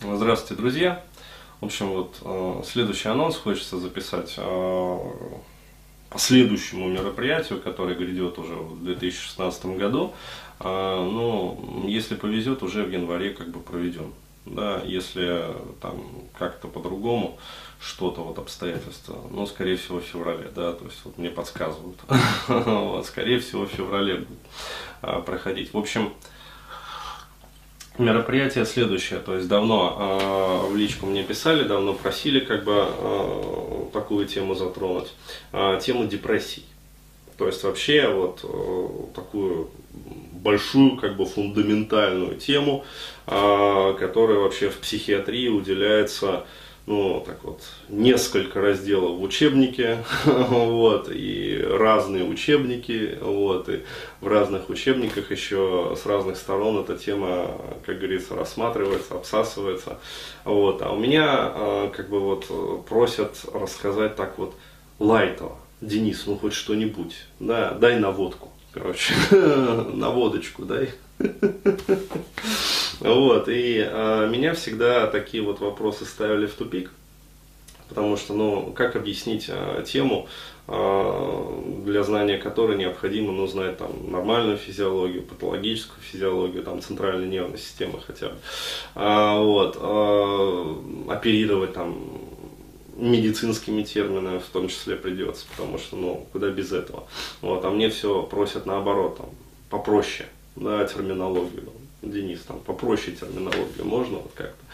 Здравствуйте, друзья. В общем, вот э, следующий анонс хочется записать э, по следующему мероприятию, которое грядет уже в 2016 году. Э, ну, если повезет, уже в январе как бы проведем. Да, если там как-то по-другому что-то вот обстоятельства, ну, скорее всего, в феврале, да, то есть вот мне подсказывают, скорее всего, в феврале будет проходить. В общем, Мероприятие следующее, то есть давно э, в личку мне писали, давно просили как бы э, такую тему затронуть, э, тему депрессий. То есть вообще вот э, такую большую как бы фундаментальную тему, э, которая вообще в психиатрии уделяется ну, так вот, несколько разделов в учебнике, вот, и разные учебники, вот, и в разных учебниках еще с разных сторон эта тема, как говорится, рассматривается, обсасывается, вот, а у меня, а, как бы вот, просят рассказать так вот лайтово, Денис, ну хоть что-нибудь, да, дай наводку, короче, наводочку дай. Вот, и а, меня всегда такие вот вопросы ставили в тупик, потому что, ну, как объяснить а, тему, а, для знания которой необходимо, ну, знать там нормальную физиологию, патологическую физиологию, там центральной нервной системы хотя бы, вот, оперировать там медицинскими терминами в том числе придется, потому что, ну, куда без этого. Вот, а мне все просят наоборот, там, попроще, да, терминологию. Денис, там попроще терминологию можно вот как-то.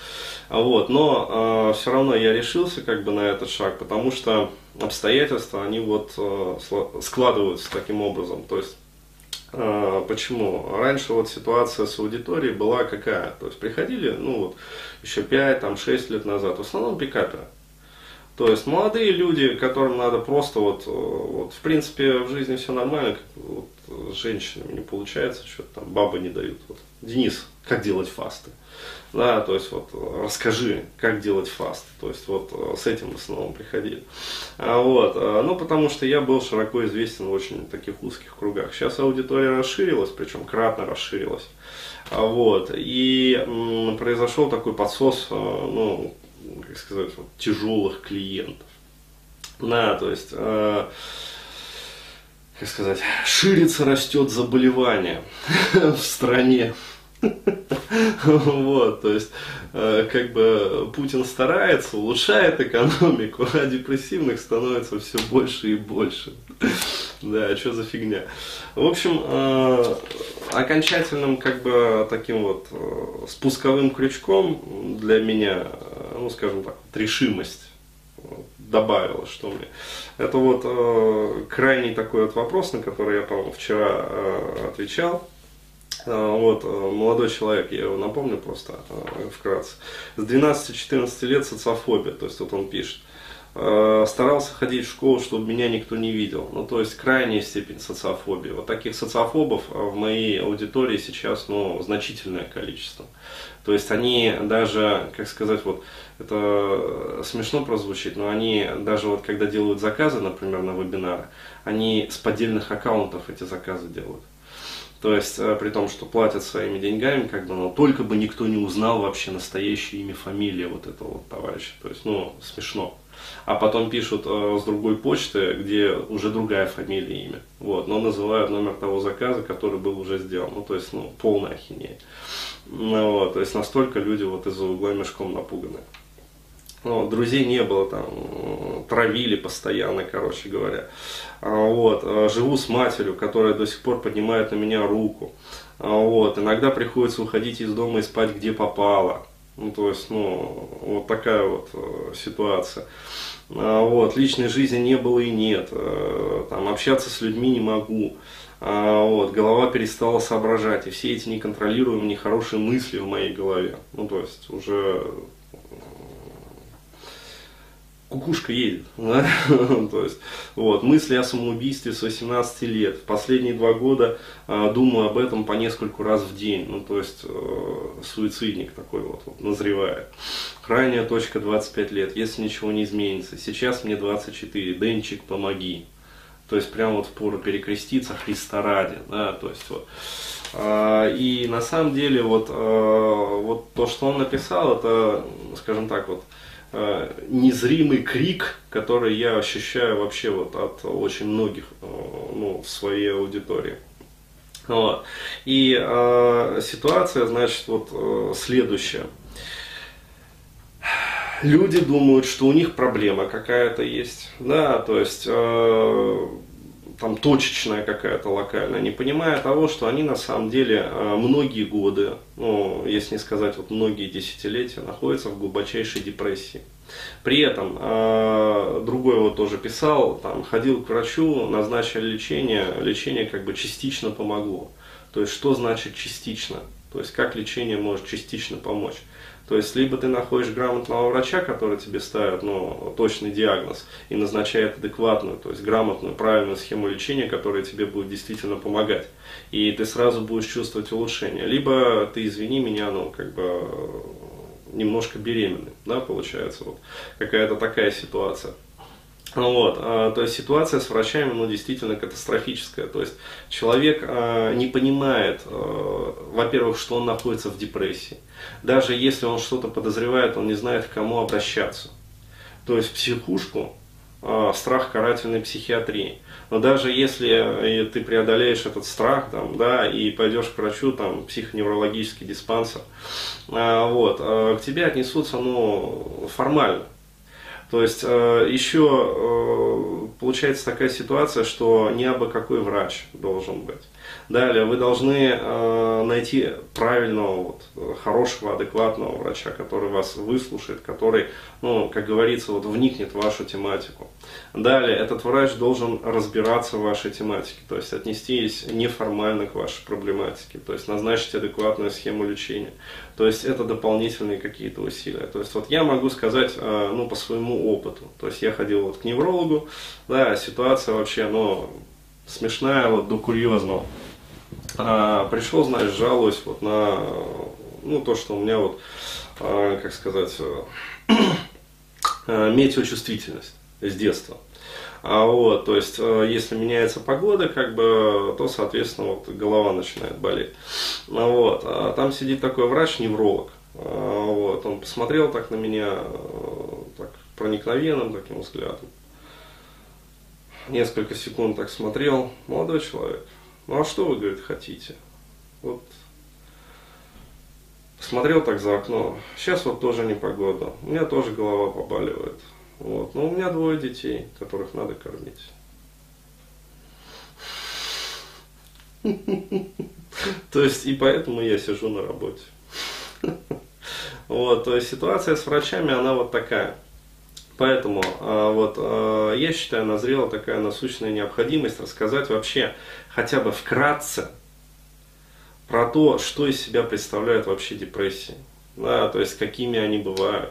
А вот, но э, все равно я решился как бы на этот шаг, потому что обстоятельства, они вот э, складываются таким образом. То есть, э, почему? Раньше вот ситуация с аудиторией была какая? То есть, приходили, ну вот, еще 5, там, 6 лет назад, в основном пикаперы. То есть молодые люди, которым надо просто вот, э, вот в принципе в жизни все нормально, как, вот, с женщинами не получается, что-то там бабы не дают. Вот. Денис, как делать фасты? Да, то есть вот расскажи, как делать фасты. То есть вот э, с этим в основном приходили. А, вот, э, ну потому что я был широко известен в очень таких узких кругах. Сейчас аудитория расширилась, причем кратно расширилась. А, вот, и м, произошел такой подсос, ну, как сказать, вот, тяжелых клиентов. Да, то есть, э, как сказать, ширится, растет заболевание в стране. Вот, то есть, э, как бы Путин старается, улучшает экономику, а депрессивных становится все больше и больше. Да, а что за фигня? В общем, э, окончательным, как бы, таким вот э, спусковым крючком для меня, ну, скажем так, решимость добавила, что мне. Это вот крайний такой вот вопрос, на который я, по-моему, вчера отвечал. Э, вот, э, молодой человек, я его напомню просто э, вкратце. С 12-14 лет социофобия, то есть вот он пишет. Старался ходить в школу, чтобы меня никто не видел. Ну, то есть крайняя степень социофобии. Вот таких социофобов в моей аудитории сейчас, ну, значительное количество. То есть они даже, как сказать, вот это смешно прозвучит, но они даже вот когда делают заказы, например, на вебинары, они с поддельных аккаунтов эти заказы делают. То есть, э, при том, что платят своими деньгами, как бы, но только бы никто не узнал вообще настоящее имя, фамилия вот этого вот товарища. То есть, ну, смешно. А потом пишут э, с другой почты, где уже другая фамилия и имя. Вот, но называют номер того заказа, который был уже сделан. Ну, то есть, ну, полная ахинея. Ну, вот, то есть, настолько люди вот из-за угла мешком напуганы. Ну, друзей не было, там, травили постоянно, короче говоря. А, вот, а, живу с матерью, которая до сих пор поднимает на меня руку. А, вот, иногда приходится уходить из дома и спать где попало. Ну, то есть, ну, вот такая вот э, ситуация. Вот, личной жизни не было и нет. Э, там, общаться с людьми не могу. Вот, голова перестала соображать. И все эти неконтролируемые нехорошие мысли в моей голове. Ну, то есть, уже кукушка едет. Да? То есть, вот, мысли о самоубийстве с 18 лет. В последние два года э, думаю об этом по нескольку раз в день. Ну, то есть, э, суицидник такой вот, вот назревает. Крайняя точка 25 лет, если ничего не изменится. Сейчас мне 24. Денчик, помоги. То есть, прям вот в пору перекреститься Христа ради. Да? То есть, вот. А, и на самом деле вот, а, вот то, что он написал, это, скажем так, вот незримый крик, который я ощущаю вообще вот от очень многих ну, в своей аудитории. Вот. И э, ситуация, значит, вот следующая. Люди думают, что у них проблема какая-то есть, да, то есть э, там точечная какая-то локальная, не понимая того, что они на самом деле э, многие годы, ну, если не сказать вот многие десятилетия, находятся в глубочайшей депрессии. При этом э, другой вот тоже писал, там ходил к врачу, назначили лечение, лечение как бы частично помогло. То есть что значит частично? То есть как лечение может частично помочь? То есть, либо ты находишь грамотного врача, который тебе ставит ну, точный диагноз и назначает адекватную, то есть грамотную, правильную схему лечения, которая тебе будет действительно помогать. И ты сразу будешь чувствовать улучшение. Либо ты, извини меня, ну, как бы немножко беременный, да, получается, вот какая-то такая ситуация. Вот, а, то есть ситуация с врачами, ну, действительно катастрофическая. То есть человек а, не понимает, а, во-первых, что он находится в депрессии. Даже если он что-то подозревает, он не знает, к кому обращаться. То есть психушку, страх карательной психиатрии. Но даже если э, ты преодолеешь этот страх, там, да, и пойдешь к врачу, там, психоневрологический диспансер, вот, к тебе отнесутся, ну, формально. То есть э, еще э, получается такая ситуация, что не абы какой врач должен быть. Далее вы должны э, найти правильного, вот, хорошего, адекватного врача, который вас выслушает, который, ну, как говорится, вот, вникнет в вашу тематику. Далее этот врач должен разбираться в вашей тематике, то есть отнестись неформально к вашей проблематике, то есть назначить адекватную схему лечения. То есть это дополнительные какие-то усилия. То есть вот я могу сказать, э, ну, по своему опыту. То есть я ходил вот к неврологу, да, ситуация вообще, ну, смешная вот до курьезного. А, пришел, знаешь, жалуюсь вот на ну, то, что у меня вот, а, как сказать, а, метеочувствительность с детства. А вот, то есть, а, если меняется погода, как бы, то, соответственно, вот голова начинает болеть. А вот, а там сидит такой врач-невролог. А, вот, он посмотрел так на меня, так, проникновенным таким взглядом. Несколько секунд так смотрел, молодой человек, ну а что вы, говорит, хотите? Вот смотрел так за окно. Сейчас вот тоже не погода. У меня тоже голова побаливает. Вот. Но у меня двое детей, которых надо кормить. То есть и поэтому я сижу на работе. Вот, то есть ситуация с врачами, она вот такая. Поэтому а, вот, а, я считаю, назрела такая насущная необходимость рассказать вообще хотя бы вкратце про то, что из себя представляют вообще депрессии. Да, то есть какими они бывают.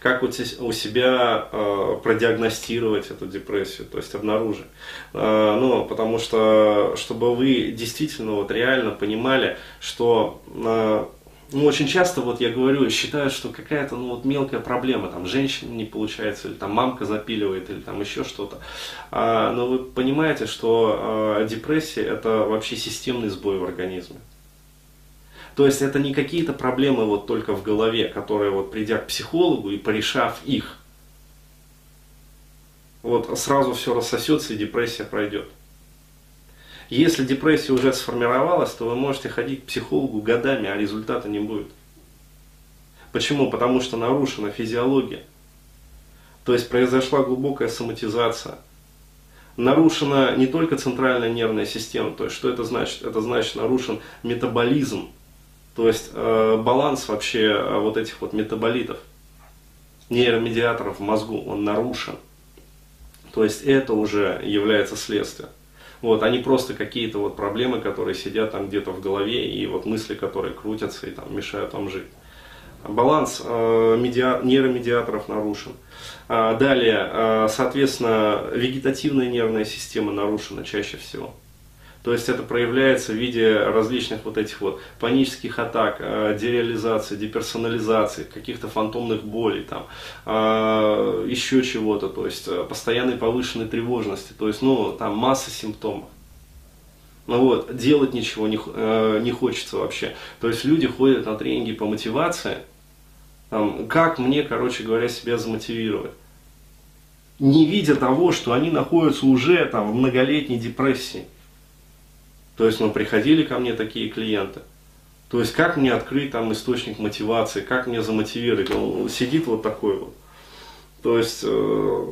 Как у себя э, продиагностировать эту депрессию, то есть обнаружить. Э, ну, потому что, чтобы вы действительно вот реально понимали, что э, ну, очень часто вот я говорю, считаю, что какая-то ну, вот мелкая проблема, там, женщина не получается, или там мамка запиливает, или там еще что-то. А, но вы понимаете, что а, депрессия это вообще системный сбой в организме. То есть это не какие-то проблемы вот только в голове, которые вот придя к психологу и порешав их, вот сразу все рассосется и депрессия пройдет. Если депрессия уже сформировалась, то вы можете ходить к психологу годами, а результата не будет. Почему? Потому что нарушена физиология. То есть произошла глубокая соматизация. Нарушена не только центральная нервная система, то есть что это значит? Это значит нарушен метаболизм, то есть э, баланс вообще э, вот этих вот метаболитов, нейромедиаторов в мозгу, он нарушен. То есть это уже является следствием. Вот, они просто какие-то вот проблемы, которые сидят там где-то в голове, и вот мысли, которые крутятся и там мешают вам жить. Баланс э, медиа, нейромедиаторов нарушен. А, далее, э, соответственно, вегетативная нервная система нарушена чаще всего. То есть это проявляется в виде различных вот этих вот панических атак, э, дереализации, деперсонализации, каких-то фантомных болей, там, э, еще чего-то, то есть э, постоянной повышенной тревожности, то есть, ну, там масса симптомов. Ну вот, делать ничего не, э, не хочется вообще. То есть люди ходят на тренинги по мотивации, там, как мне, короче говоря, себя замотивировать. Не видя того, что они находятся уже там, в многолетней депрессии. То есть, ну, приходили ко мне такие клиенты. То есть, как мне открыть там источник мотивации, как мне замотивировать. Он сидит вот такой вот. То есть, э,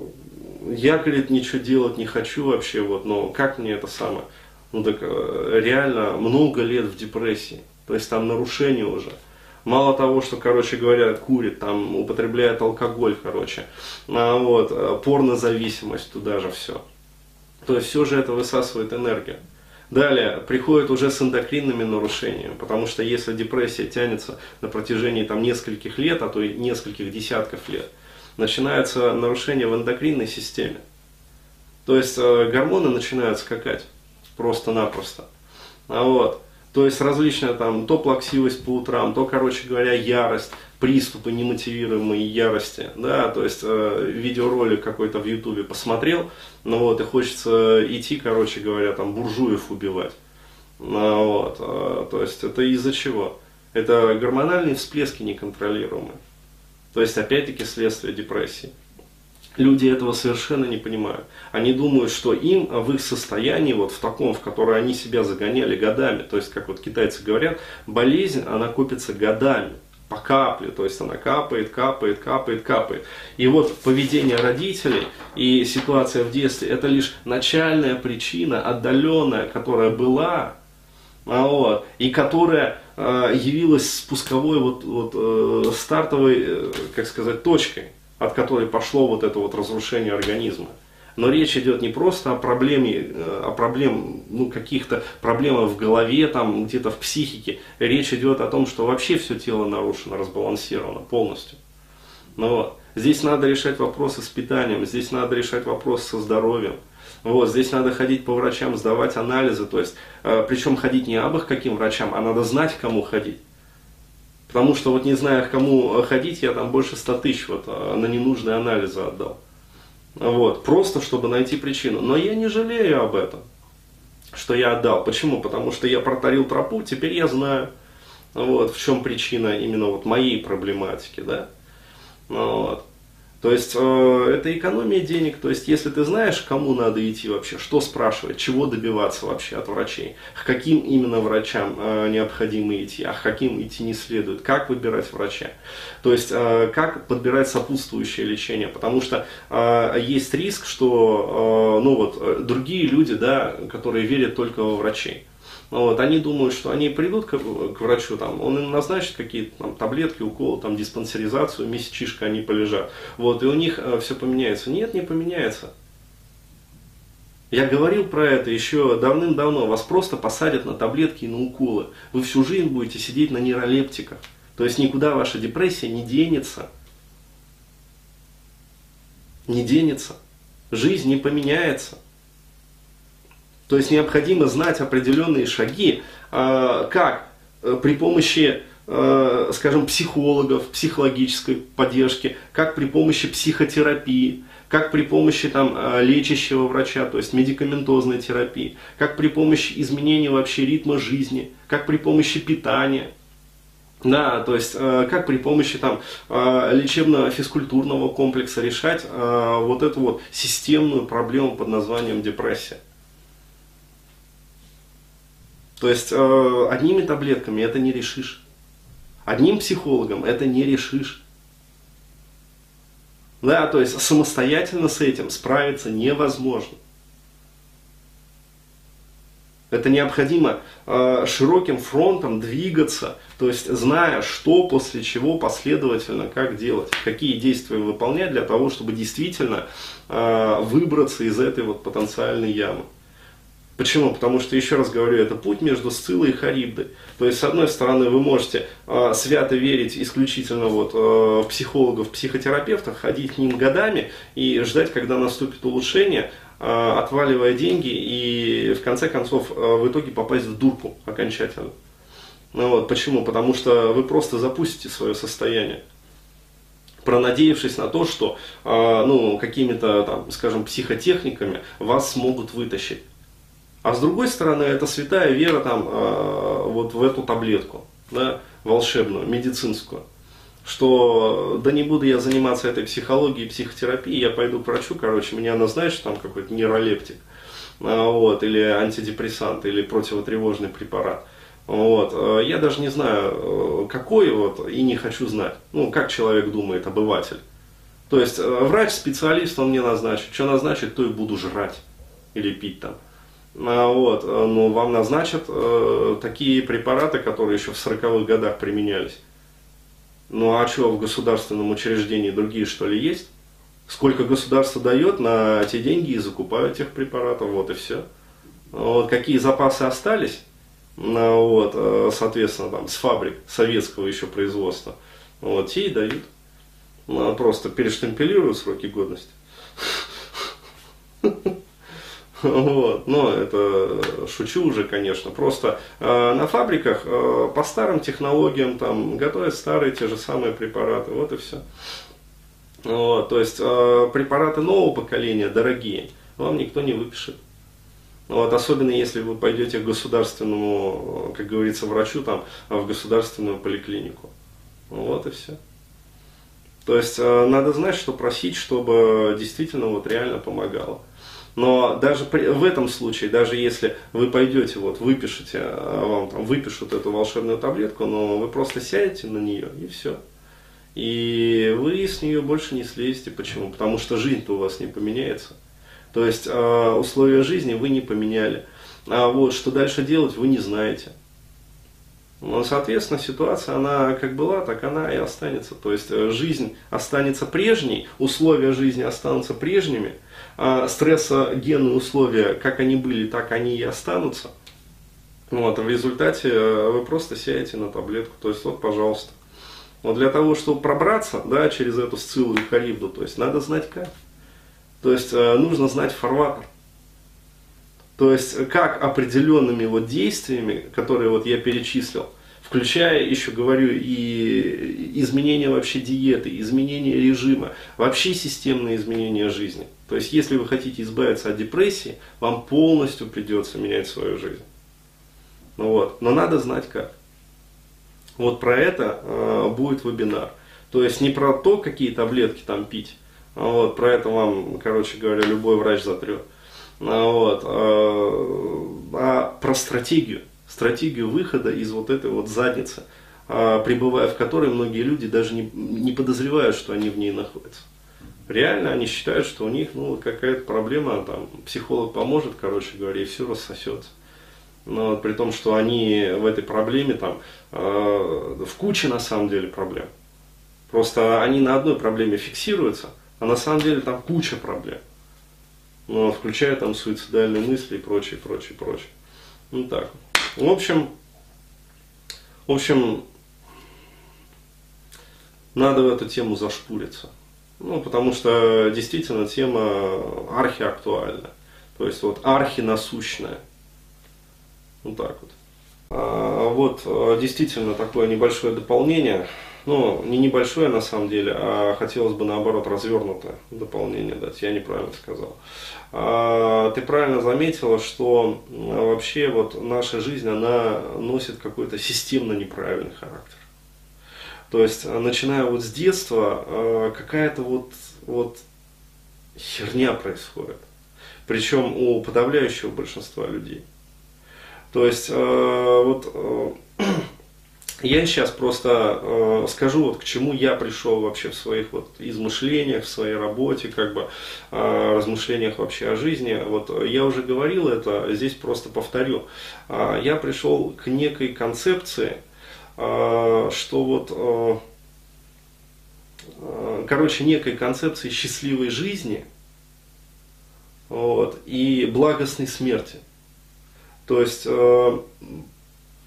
я, говорит, ничего делать не хочу вообще, вот, но как мне это самое? ну так э, реально много лет в депрессии. То есть там нарушения уже. Мало того, что, короче говоря, курит, там употребляет алкоголь, короче, а вот, э, порнозависимость туда же все. То есть все же это высасывает энергию. Далее, приходит уже с эндокринными нарушениями, потому что если депрессия тянется на протяжении там, нескольких лет, а то и нескольких десятков лет, начинается нарушение в эндокринной системе. То есть э, гормоны начинают скакать просто-напросто. А вот. То есть различная там, то плаксивость по утрам, то, короче говоря, ярость, приступы немотивируемой ярости, да, то есть э, видеоролик какой-то в ютубе посмотрел, ну вот, и хочется идти, короче говоря, там, буржуев убивать. Ну, вот, э, то есть это из-за чего? Это гормональные всплески неконтролируемые. То есть, опять-таки, следствие депрессии. Люди этого совершенно не понимают. Они думают, что им в их состоянии, вот в таком, в которое они себя загоняли годами, то есть, как вот китайцы говорят, болезнь, она копится годами, по капле, то есть она капает, капает, капает, капает. И вот поведение родителей и ситуация в детстве, это лишь начальная причина, отдаленная, которая была, а вот, и которая э, явилась спусковой, вот, вот, э, стартовой, э, как сказать, точкой от которой пошло вот это вот разрушение организма. Но речь идет не просто о проблеме, э, о проблем, ну, каких-то проблемах в голове, там, где-то в психике. Речь идет о том, что вообще все тело нарушено, разбалансировано полностью. Но. Здесь надо решать вопросы с питанием, здесь надо решать вопросы со здоровьем. Вот, здесь надо ходить по врачам, сдавать анализы, то есть, э, причем ходить не абы к каким врачам, а надо знать, к кому ходить. Потому что вот не зная, к кому ходить, я там больше 100 тысяч вот а, на ненужные анализы отдал. Вот, просто чтобы найти причину. Но я не жалею об этом, что я отдал. Почему? Потому что я протарил тропу, теперь я знаю, вот, в чем причина именно вот моей проблематики, да. Вот. То есть э, это экономия денег. То есть если ты знаешь, кому надо идти вообще, что спрашивать, чего добиваться вообще от врачей, к каким именно врачам э, необходимо идти, а к каким идти не следует, как выбирать врача. То есть э, как подбирать сопутствующее лечение. Потому что есть риск, что ну вот, другие люди, да, которые верят только во врачей. Вот, они думают, что они придут к, к врачу, там, он им назначит какие-то там, таблетки, уколы, там, диспансеризацию, месячишко они полежат. Вот, и у них э, все поменяется. Нет, не поменяется. Я говорил про это еще давным-давно. Вас просто посадят на таблетки и на уколы. Вы всю жизнь будете сидеть на нейролептиках. То есть никуда ваша депрессия не денется. Не денется. Жизнь не поменяется. То есть необходимо знать определенные шаги, а, как э, при помощи, э, скажем, психологов, психологической поддержки, как при помощи психотерапии, как при помощи там, э, лечащего врача, то есть медикаментозной терапии, как при помощи изменения вообще ритма жизни, как при помощи питания. Да, то есть как при помощи там, лечебно-физкультурного комплекса решать вот эту вот системную проблему под названием депрессия. То есть э, одними таблетками это не решишь. Одним психологом это не решишь. Да, то есть самостоятельно с этим справиться невозможно. Это необходимо э, широким фронтом двигаться, то есть зная, что после чего последовательно, как делать, какие действия выполнять для того, чтобы действительно э, выбраться из этой вот потенциальной ямы. Почему? Потому что, еще раз говорю, это путь между Сцилой и Харибдой. То есть, с одной стороны, вы можете э, свято верить исключительно вот, э, психологов, психотерапевтов, ходить к ним годами и ждать, когда наступит улучшение, э, отваливая деньги и, в конце концов, э, в итоге попасть в дурку окончательно. Ну, вот, почему? Потому что вы просто запустите свое состояние пронадеявшись на то, что э, ну, какими-то, там, скажем, психотехниками вас смогут вытащить. А с другой стороны, это святая вера там, э, вот в эту таблетку, да, волшебную, медицинскую. Что да не буду я заниматься этой психологией, психотерапией, я пойду к врачу, короче, меня назначат там какой-то нейролептик, а, вот, или антидепрессант, или противотревожный препарат. Вот. Э, я даже не знаю, э, какой вот, и не хочу знать. Ну, как человек думает, обыватель. То есть, э, врач-специалист, он мне назначит. Что назначит, то и буду жрать. Или пить там. А, вот. Но вам назначат э, такие препараты, которые еще в 40-х годах применялись. Ну а что, в государственном учреждении другие что ли есть? Сколько государство дает, на те деньги и закупают тех препаратов, вот и все. Вот какие запасы остались, ну, вот, э, соответственно, там, с фабрик советского еще производства, вот, те и дают. Ну, просто перештемпелируют сроки годности. Вот, но это шучу уже, конечно. Просто э, на фабриках э, по старым технологиям там готовят старые те же самые препараты, вот и все. Вот, то есть э, препараты нового поколения дорогие, вам никто не выпишет. Вот, особенно если вы пойдете к государственному, как говорится, врачу, там, в государственную поликлинику. Вот и все. То есть э, надо знать, что просить, чтобы действительно вот реально помогало. Но даже при, в этом случае, даже если вы пойдете, вот, выпишете, а вам там выпишут эту волшебную таблетку, но вы просто сядете на нее и все. И вы с нее больше не слезете. Почему? Потому что жизнь-то у вас не поменяется. То есть э, условия жизни вы не поменяли. А вот что дальше делать, вы не знаете. Ну, соответственно, ситуация, она как была, так она и останется. То есть э, жизнь останется прежней, условия жизни останутся прежними, а стрессогенные условия, как они были, так они и останутся. Вот, в результате э, вы просто сядете на таблетку. То есть, вот, пожалуйста. Вот для того, чтобы пробраться да, через эту сциллу и харибду, то есть надо знать как. То есть э, нужно знать фарватер. То есть как определенными вот действиями, которые вот я перечислил, включая, еще говорю, и изменение вообще диеты, изменение режима, вообще системные изменения жизни. То есть если вы хотите избавиться от депрессии, вам полностью придется менять свою жизнь. Ну вот. Но надо знать как. Вот про это э, будет вебинар. То есть не про то, какие таблетки там пить, вот, про это вам, короче говоря, любой врач затрет. Вот, а, а про стратегию, стратегию выхода из вот этой вот задницы, а, пребывая в которой многие люди даже не, не подозревают, что они в ней находятся. Реально они считают, что у них ну, какая-то проблема, там, психолог поможет, короче говоря, и все рассосется. Но при том, что они в этой проблеме, там, э, в куче на самом деле проблем. Просто они на одной проблеме фиксируются, а на самом деле там куча проблем. Ну, включая там суицидальные мысли и прочее, прочее, прочее. Ну так. В общем, в общем, надо в эту тему зашпуриться. Ну, потому что действительно тема архиактуальна. То есть вот архинасущная. Вот так вот. А, вот а, действительно такое небольшое дополнение ну, не небольшое на самом деле, а хотелось бы наоборот развернутое дополнение дать, я неправильно сказал. А, ты правильно заметила, что вообще вот наша жизнь, она носит какой-то системно неправильный характер. То есть, начиная вот с детства, а, какая-то вот, вот херня происходит. Причем у подавляющего большинства людей. То есть, а, вот я сейчас просто э, скажу, вот к чему я пришел вообще в своих вот измышлениях, в своей работе, как бы э, размышлениях вообще о жизни. Вот я уже говорил это, здесь просто повторю. Э, я пришел к некой концепции, э, что вот, э, э, короче, некой концепции счастливой жизни вот, и благостной смерти. То есть э,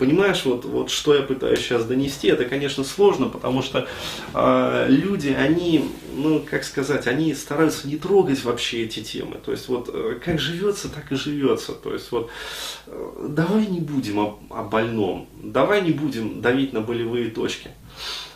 Понимаешь, вот, вот что я пытаюсь сейчас донести, это, конечно, сложно, потому что э, люди, они, ну, как сказать, они стараются не трогать вообще эти темы. То есть, вот, э, как живется, так и живется. То есть, вот, э, давай не будем о, о больном, давай не будем давить на болевые точки.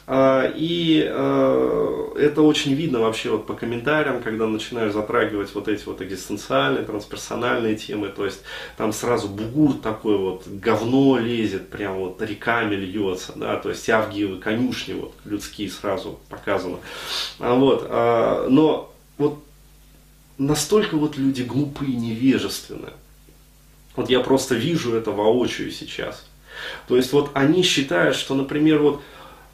А, и а, это очень видно вообще вот по комментариям, когда начинаешь затрагивать вот эти вот экзистенциальные, трансперсональные темы, то есть там сразу бугур такой вот, говно лезет, прям вот реками льется, да, то есть авгиевы конюшни вот людские сразу показано. А вот, но вот настолько вот люди глупые, невежественные. Вот я просто вижу это воочию сейчас. То есть вот они считают, что, например, вот,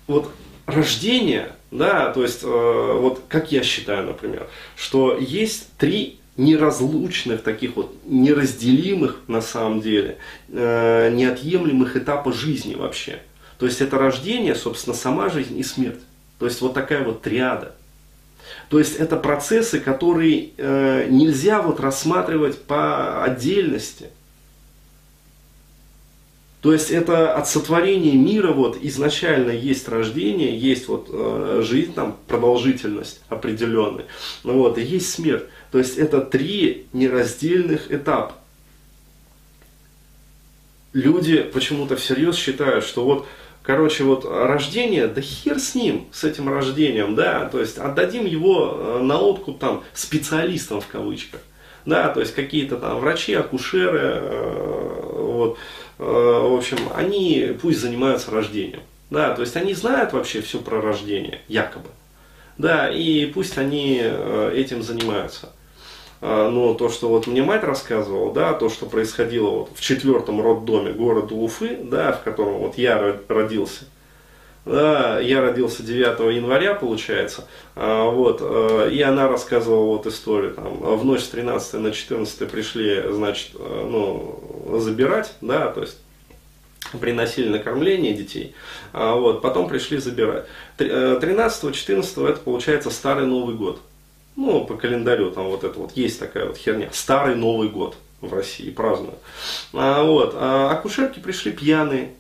вот рождение, да, то есть, э, вот как я считаю, например, что есть три неразлучных, таких вот неразделимых на самом деле, э, неотъемлемых этапа жизни вообще. То есть это рождение, собственно, сама жизнь и смерть. То есть вот такая вот триада. То есть это процессы, которые э, нельзя вот рассматривать по отдельности. То есть это от сотворения мира вот изначально есть рождение, есть вот э, жизнь, там продолжительность определенная, ну вот, и есть смерть. То есть это три нераздельных этапа. Люди почему-то всерьез считают, что вот, короче, вот рождение, да хер с ним, с этим рождением, да, то есть отдадим его э, на откуп там специалистам в кавычках, да, то есть какие-то там врачи, акушеры, э, вот, в общем, они пусть занимаются рождением. Да, то есть они знают вообще все про рождение, якобы. Да, и пусть они э, этим занимаются. Э, но то, что вот мне мать рассказывала, да, то, что происходило вот в четвертом роддоме города Уфы, да, в котором вот я родился, да, я родился 9 января, получается, вот, и она рассказывала вот историю, там, в ночь с 13 на 14 пришли, значит, ну, забирать, да, то есть приносили на кормление детей, а, вот, потом пришли забирать. 13-14 э, это получается старый Новый год. Ну, по календарю там вот это вот есть такая вот херня. Старый Новый год в России празднуют. А, вот, а акушерки пришли пьяные.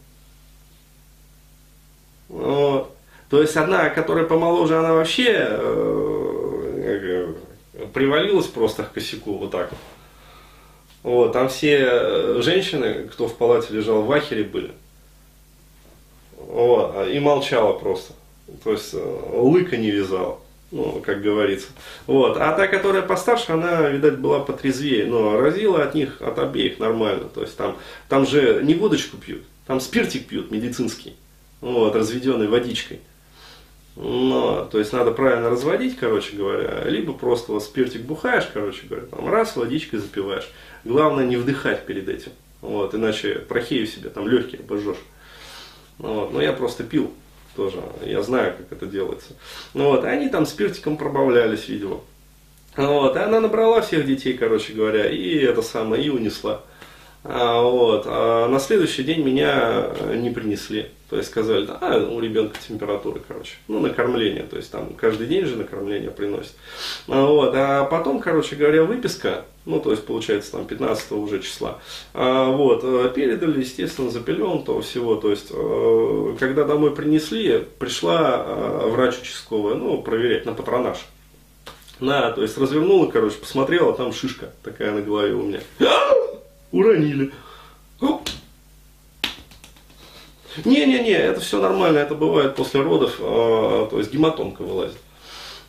То есть одна, которая помоложе, она вообще э, привалилась просто к косяку вот так вот. Вот, там все э, женщины, кто в палате лежал в ахере были. Вот, и молчала просто. То есть э, лыка не вязала, ну, как говорится. Вот. А та, которая постарше, она, видать, была потрезвее, но разила от них, от обеих нормально. То есть там, там же не водочку пьют, там спиртик пьют медицинский, вот, разведенный водичкой. Но, то есть надо правильно разводить, короче говоря, либо просто вот спиртик бухаешь, короче говоря, там раз водичкой запиваешь. Главное не вдыхать перед этим, вот, иначе прохею себе там легкие обожжешь. Вот, но я просто пил тоже, я знаю, как это делается. Ну вот, они там спиртиком пробавлялись, видимо. Вот, и она набрала всех детей, короче говоря, и это самое, и унесла. А, вот. А на следующий день меня не принесли. То есть сказали, а, у ребенка температура, короче. Ну, накормление. То есть там каждый день же накормление приносит. А, вот. а потом, короче говоря, выписка, ну, то есть получается там 15 уже числа. А, вот. Э, передали, естественно, запеленутого всего. То есть, э, когда домой принесли, пришла э, врач участковая, ну, проверять на патронаж. На, то есть развернула, короче, посмотрела, там шишка такая на голове у меня уронили. Не-не-не, это все нормально, это бывает после родов, э, то есть гематомка вылазит.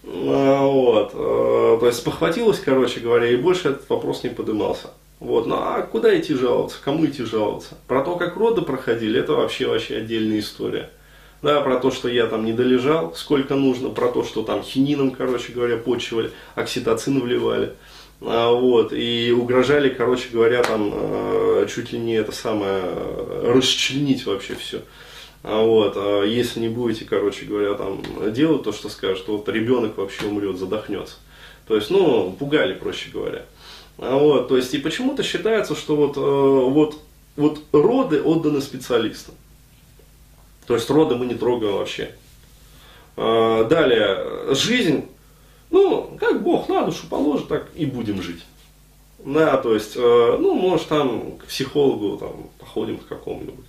Э, вот, э, то есть похватилась, короче говоря, и больше этот вопрос не подымался. Вот, ну а куда идти жаловаться, кому идти жаловаться? Про то, как роды проходили, это вообще вообще отдельная история. Да, про то, что я там не долежал, сколько нужно, про то, что там хинином, короче говоря, почивали, окситоцин вливали. А, вот, и угрожали, короче говоря, там а, чуть ли не это самое, расчленить вообще все. А вот, а если не будете, короче говоря, там делать то, что скажут, вот ребенок вообще умрет, задохнется. То есть, ну, пугали, проще говоря. Вот, то есть, и почему-то считается, что вот, вот, вот роды отданы специалистам. То есть, роды мы не трогаем вообще. Далее, жизнь ну, как Бог на душу положит, так и будем жить. Да, то есть, э, ну, может, там к психологу там, походим к какому-нибудь.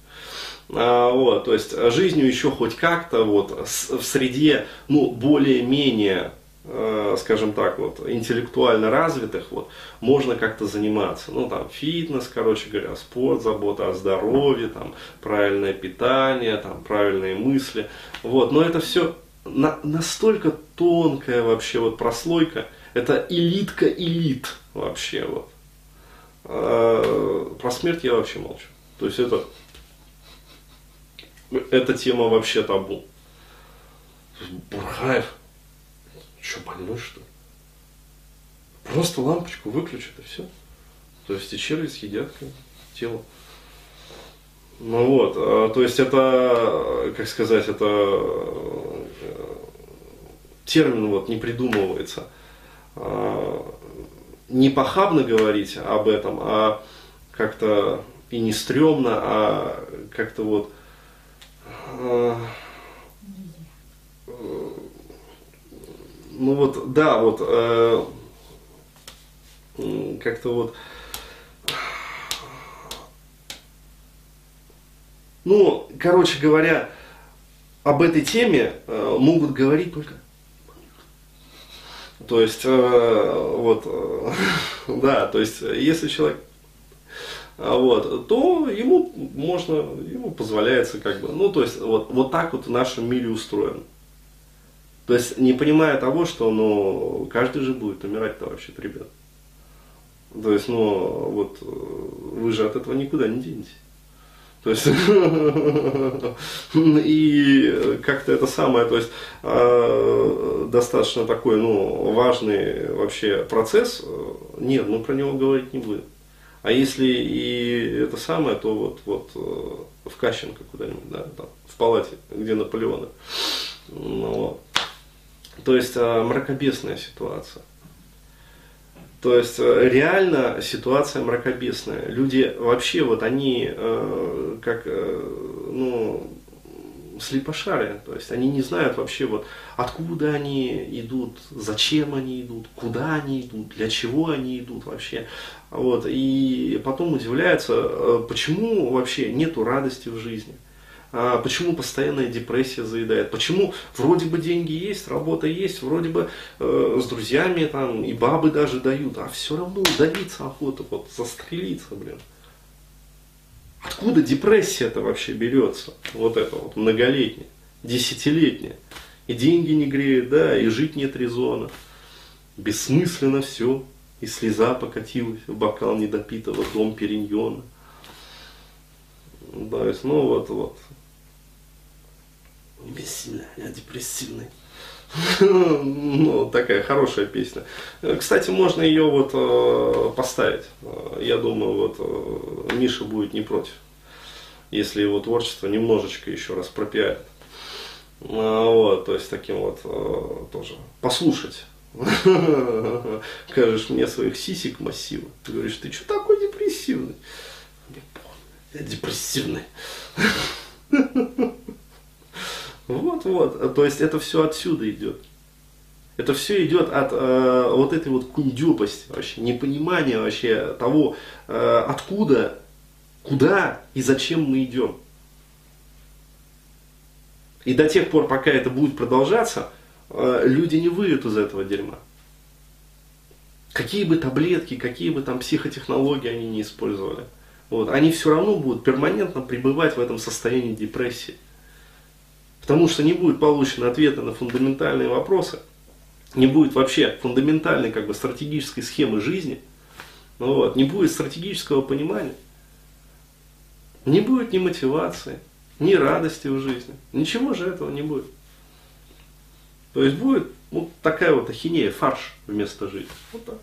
А, вот, то есть жизнью еще хоть как-то вот в среде, ну, более-менее э, скажем так, вот, интеллектуально развитых, вот, можно как-то заниматься. Ну, там, фитнес, короче говоря, спорт, забота о здоровье, там, правильное питание, там, правильные мысли. Вот, но это все на, настолько тонкая вообще вот прослойка, это элитка элит вообще вот. А, про смерть я вообще молчу. То есть это, эта тема вообще табу. Бурхаев, что, больной что? Просто лампочку выключит и все. То есть и черви съедят тело. Ну вот, а, то есть это, как сказать, это термин вот не придумывается. А, не похабно говорить об этом, а как-то и не стрёмно, а как-то вот а, ну вот, да, вот э, как-то вот Ну, короче говоря, об этой теме э, могут говорить только то есть, э, вот, э, да, то есть, если человек, э, вот, то ему можно, ему позволяется как бы, ну, то есть, вот, вот так вот в нашем мире устроен. То есть, не понимая того, что, ну, каждый же будет умирать-то вообще-то, ребят. То есть, ну, вот, вы же от этого никуда не денетесь. То есть, и как-то это самое, то есть, э, достаточно такой, ну, важный вообще процесс, нет, мы про него говорить не будем. А если и это самое, то вот, вот э, в Кащенко куда-нибудь, да, там, в палате, где Наполеоны. Ну, вот. То есть, э, мракобесная ситуация. То есть э, реально ситуация мракобесная. Люди вообще вот они э, как э, ну слепошарые, то есть они не знают вообще вот откуда они идут, зачем они идут, куда они идут, для чего они идут вообще. Вот, и потом удивляются, э, почему вообще нету радости в жизни. А почему постоянная депрессия заедает, почему вроде бы деньги есть, работа есть, вроде бы э, с друзьями там и бабы даже дают, а все равно удавиться охота, вот застрелиться, блин. Откуда депрессия-то вообще берется? Вот это вот многолетняя, десятилетняя. И деньги не греют, да, и жить нет резона. Бессмысленно все. И слеза покатилась в бокал недопитого дом периньона. Да, ну вот, вот. Бессильный, я депрессивный. ну, такая хорошая песня. Кстати, можно ее вот э, поставить. Я думаю, вот э, Миша будет не против, если его творчество немножечко еще раз пропиарит. А, вот, то есть таким вот э, тоже послушать. Кажешь мне своих сисек массива. Ты говоришь, ты что такой депрессивный? Депрессивный. Вот-вот, то есть это все отсюда идет. Это все идет от э, вот этой вот кундюпости вообще, непонимания вообще того, э, откуда, куда и зачем мы идем. И до тех пор, пока это будет продолжаться, э, люди не выйдут из этого дерьма. Какие бы таблетки, какие бы там психотехнологии они не использовали. Вот, они все равно будут перманентно пребывать в этом состоянии депрессии. Потому что не будет получено ответа на фундаментальные вопросы, не будет вообще фундаментальной как бы, стратегической схемы жизни, ну, вот, не будет стратегического понимания, не будет ни мотивации, ни радости в жизни. Ничего же этого не будет. То есть будет вот такая вот ахинея, фарш вместо жизни. Вот так.